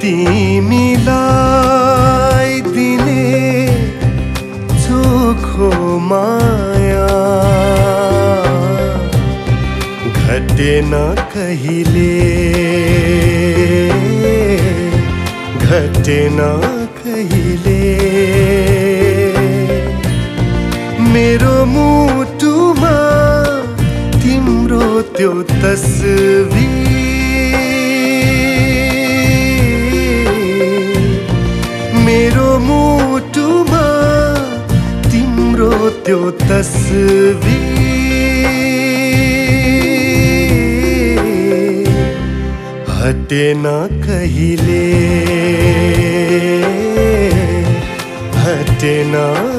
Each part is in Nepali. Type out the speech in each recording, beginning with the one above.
तिमीलाई दिने चोखो माया घटेन कहिले घटेन कहिले। मेरो मुटुमा तिम्रो त्यो दसवी त्यो तस्वी हते के हेना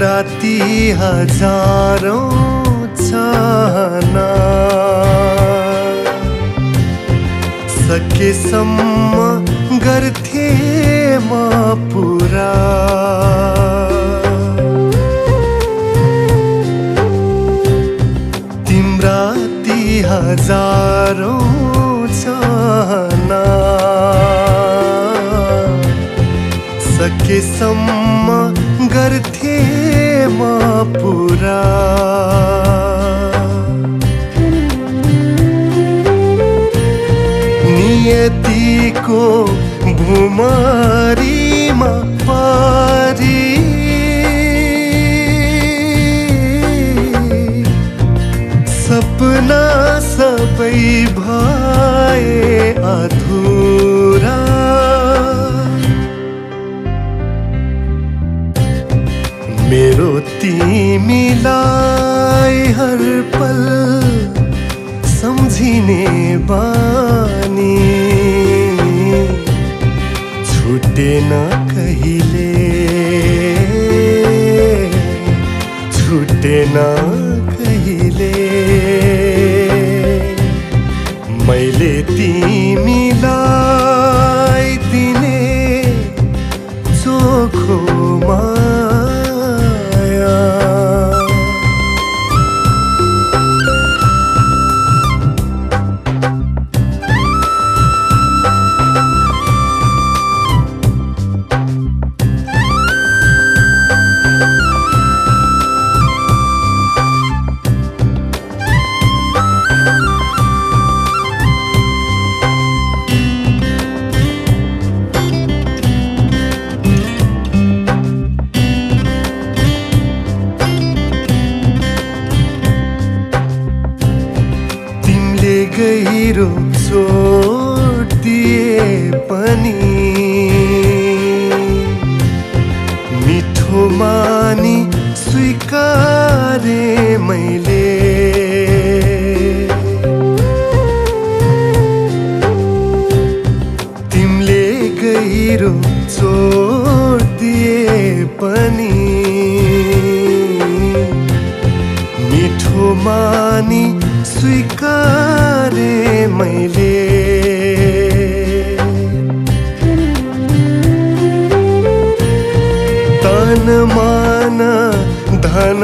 तिम्रा ती हजारौँ चाहना सकेसम्म गर्थे म पुरा। तिम्रा ती हजारौँ चाहना सकेसम्म गर्थे भुमारीमा पारी। सपना सबै भए अधुरा। मेरो तिमीलाई हर पल सम्झिने बानी। छुटेन कहिले। छुटेन कहिले। मैले गहिरो चोट दिए पनि। मिठो मानी स्वीकारे मैले। तिमीले गहिरो चोट दिए पनि। मिठो मानी स्वीकारे मैले। तन मान धन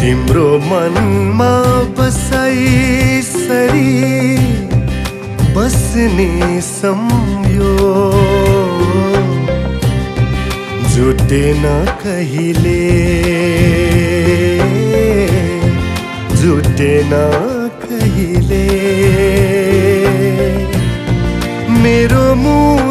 तिम्रो मनमा बसाइसरी बस्ने सम्यो जुटेन कहिले जुटेन कहिले। मेरो मुठ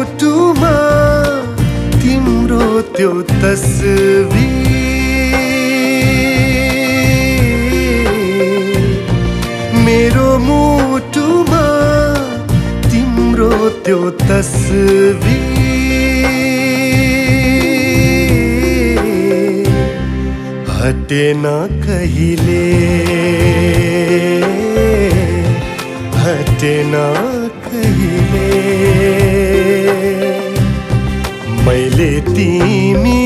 त्यो तस्वीर हटेन कहिले हटेन कहिले। मैले तिमीलाई